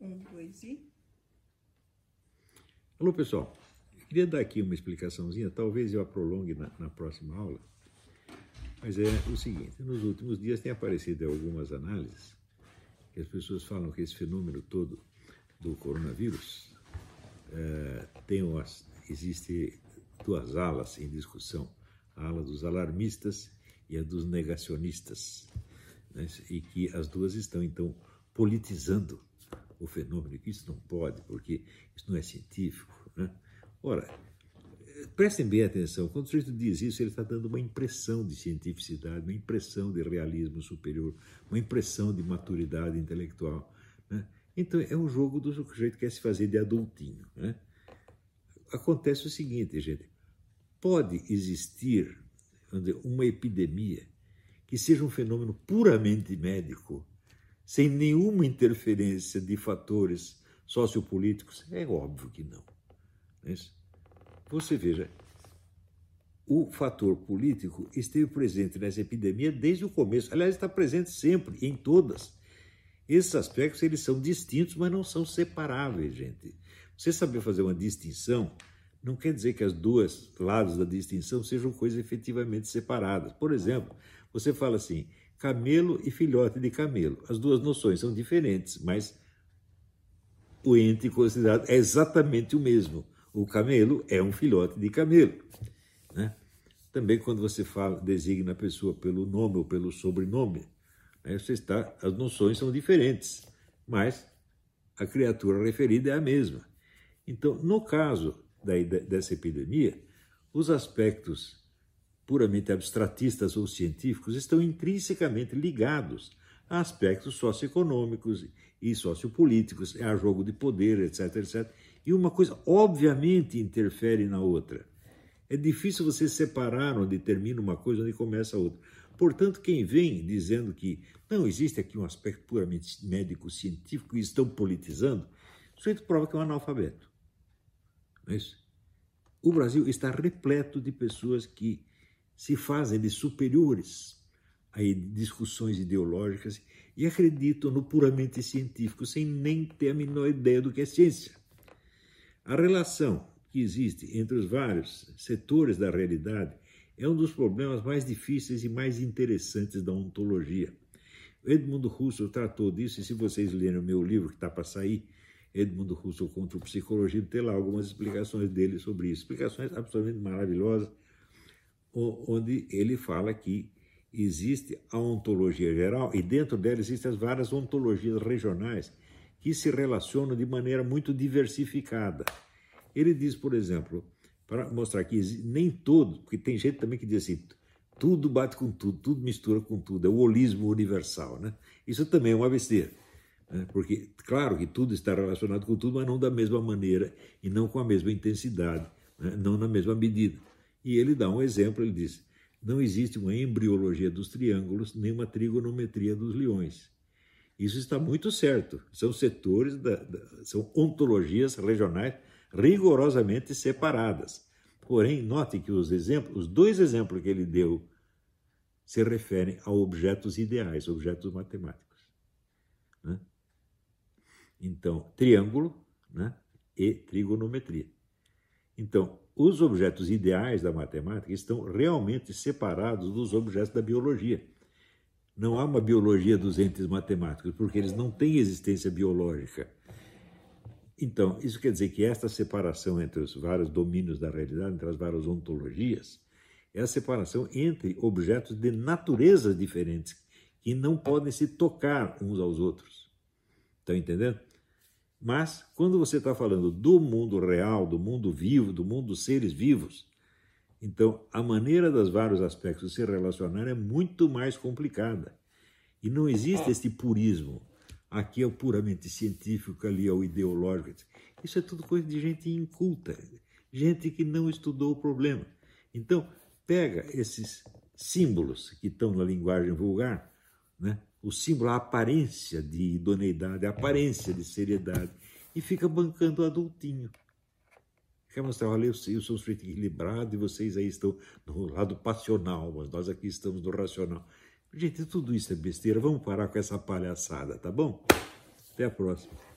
Um, dois e. Alô, pessoal. Eu queria dar aqui uma explicaçãozinha, talvez eu a prolongue na, na próxima aula, mas é o seguinte: nos últimos dias tem aparecido algumas análises que as pessoas falam que esse fenômeno todo do coronavírus é, tem umas, existe duas alas em discussão, a ala dos alarmistas e a dos negacionistas, né? e que as duas estão então politizando o fenômeno, que isso não pode, porque isso não é científico. Né? Ora, prestem bem atenção, quando o sujeito diz isso, ele está dando uma impressão de cientificidade, uma impressão de realismo superior, uma impressão de maturidade intelectual. Né? Então, é um jogo do sujeito que quer se fazer de adultinho. Né? Acontece o seguinte, gente, pode existir uma epidemia que seja um fenômeno puramente médico, sem nenhuma interferência de fatores sociopolíticos? É óbvio que não. É Você veja, o fator político esteve presente nessa epidemia desde o começo. Aliás, está presente sempre, em todas. Esses aspectos eles são distintos, mas não são separáveis, gente. Você saber fazer uma distinção não quer dizer que as duas lados da distinção sejam coisas efetivamente separadas. Por exemplo, você fala assim: camelo e filhote de camelo. As duas noções são diferentes, mas o ente considerado é exatamente o mesmo. O camelo é um filhote de camelo. Né? Também quando você fala, designa a pessoa pelo nome ou pelo sobrenome, né, você está, as noções são diferentes, mas a criatura referida é a mesma. Então, no caso da, dessa epidemia, os aspectos puramente abstratistas ou científicos estão intrinsecamente ligados a aspectos socioeconômicos e sociopolíticos, a jogo de poder, etc, etc. E uma coisa obviamente interfere na outra. É difícil você separar onde termina uma coisa onde começa a outra. Portanto, quem vem dizendo que não existe aqui um aspecto puramente médico-científico e estão politizando, o sujeito prova que é um analfabeto. Não é isso? O Brasil está repleto de pessoas que se fazem de superiores a discussões ideológicas e acreditam no puramente científico sem nem ter a menor ideia do que é ciência. A relação que existe entre os vários setores da realidade é um dos problemas mais difíceis e mais interessantes da ontologia. Edmundo Husserl tratou disso, e se vocês lerem o meu livro que está para sair, Edmundo Husserl contra o Psicologia, tem lá algumas explicações dele sobre isso. Explicações absolutamente maravilhosas, onde ele fala que existe a ontologia geral e dentro dela existem as várias ontologias regionais que se relacionam de maneira muito diversificada. Ele diz, por exemplo, para mostrar que nem todo, porque tem gente também que diz assim, tudo bate com tudo, tudo mistura com tudo, é o holismo universal, né? Isso também é uma besteira, né? porque claro que tudo está relacionado com tudo, mas não da mesma maneira e não com a mesma intensidade, né? não na mesma medida. E ele dá um exemplo, ele diz: não existe uma embriologia dos triângulos nem uma trigonometria dos leões. Isso está muito certo. São setores, da, da, são ontologias regionais rigorosamente separadas. Porém, note que os exemplos, os dois exemplos que ele deu, se referem a objetos ideais, objetos matemáticos. Né? Então, triângulo né? e trigonometria. Então, os objetos ideais da matemática estão realmente separados dos objetos da biologia. Não há uma biologia dos entes matemáticos, porque eles não têm existência biológica. Então, isso quer dizer que esta separação entre os vários domínios da realidade, entre as várias ontologias, é a separação entre objetos de naturezas diferentes, que não podem se tocar uns aos outros. Estão entendendo? Mas, quando você está falando do mundo real, do mundo vivo, do mundo dos seres vivos, então a maneira dos vários aspectos se relacionar é muito mais complicada. E não existe este purismo. Aqui é o puramente científico, ali é o ideológico. Isso é tudo coisa de gente inculta, gente que não estudou o problema. Então, pega esses símbolos que estão na linguagem vulgar, né? O símbolo, a aparência de idoneidade, a aparência de seriedade, e fica bancando o adultinho. Quer mostrar, olha, eu, eu sou um sujeito equilibrado e vocês aí estão no lado passional, mas nós aqui estamos no racional. Gente, tudo isso é besteira. Vamos parar com essa palhaçada, tá bom? Até a próxima.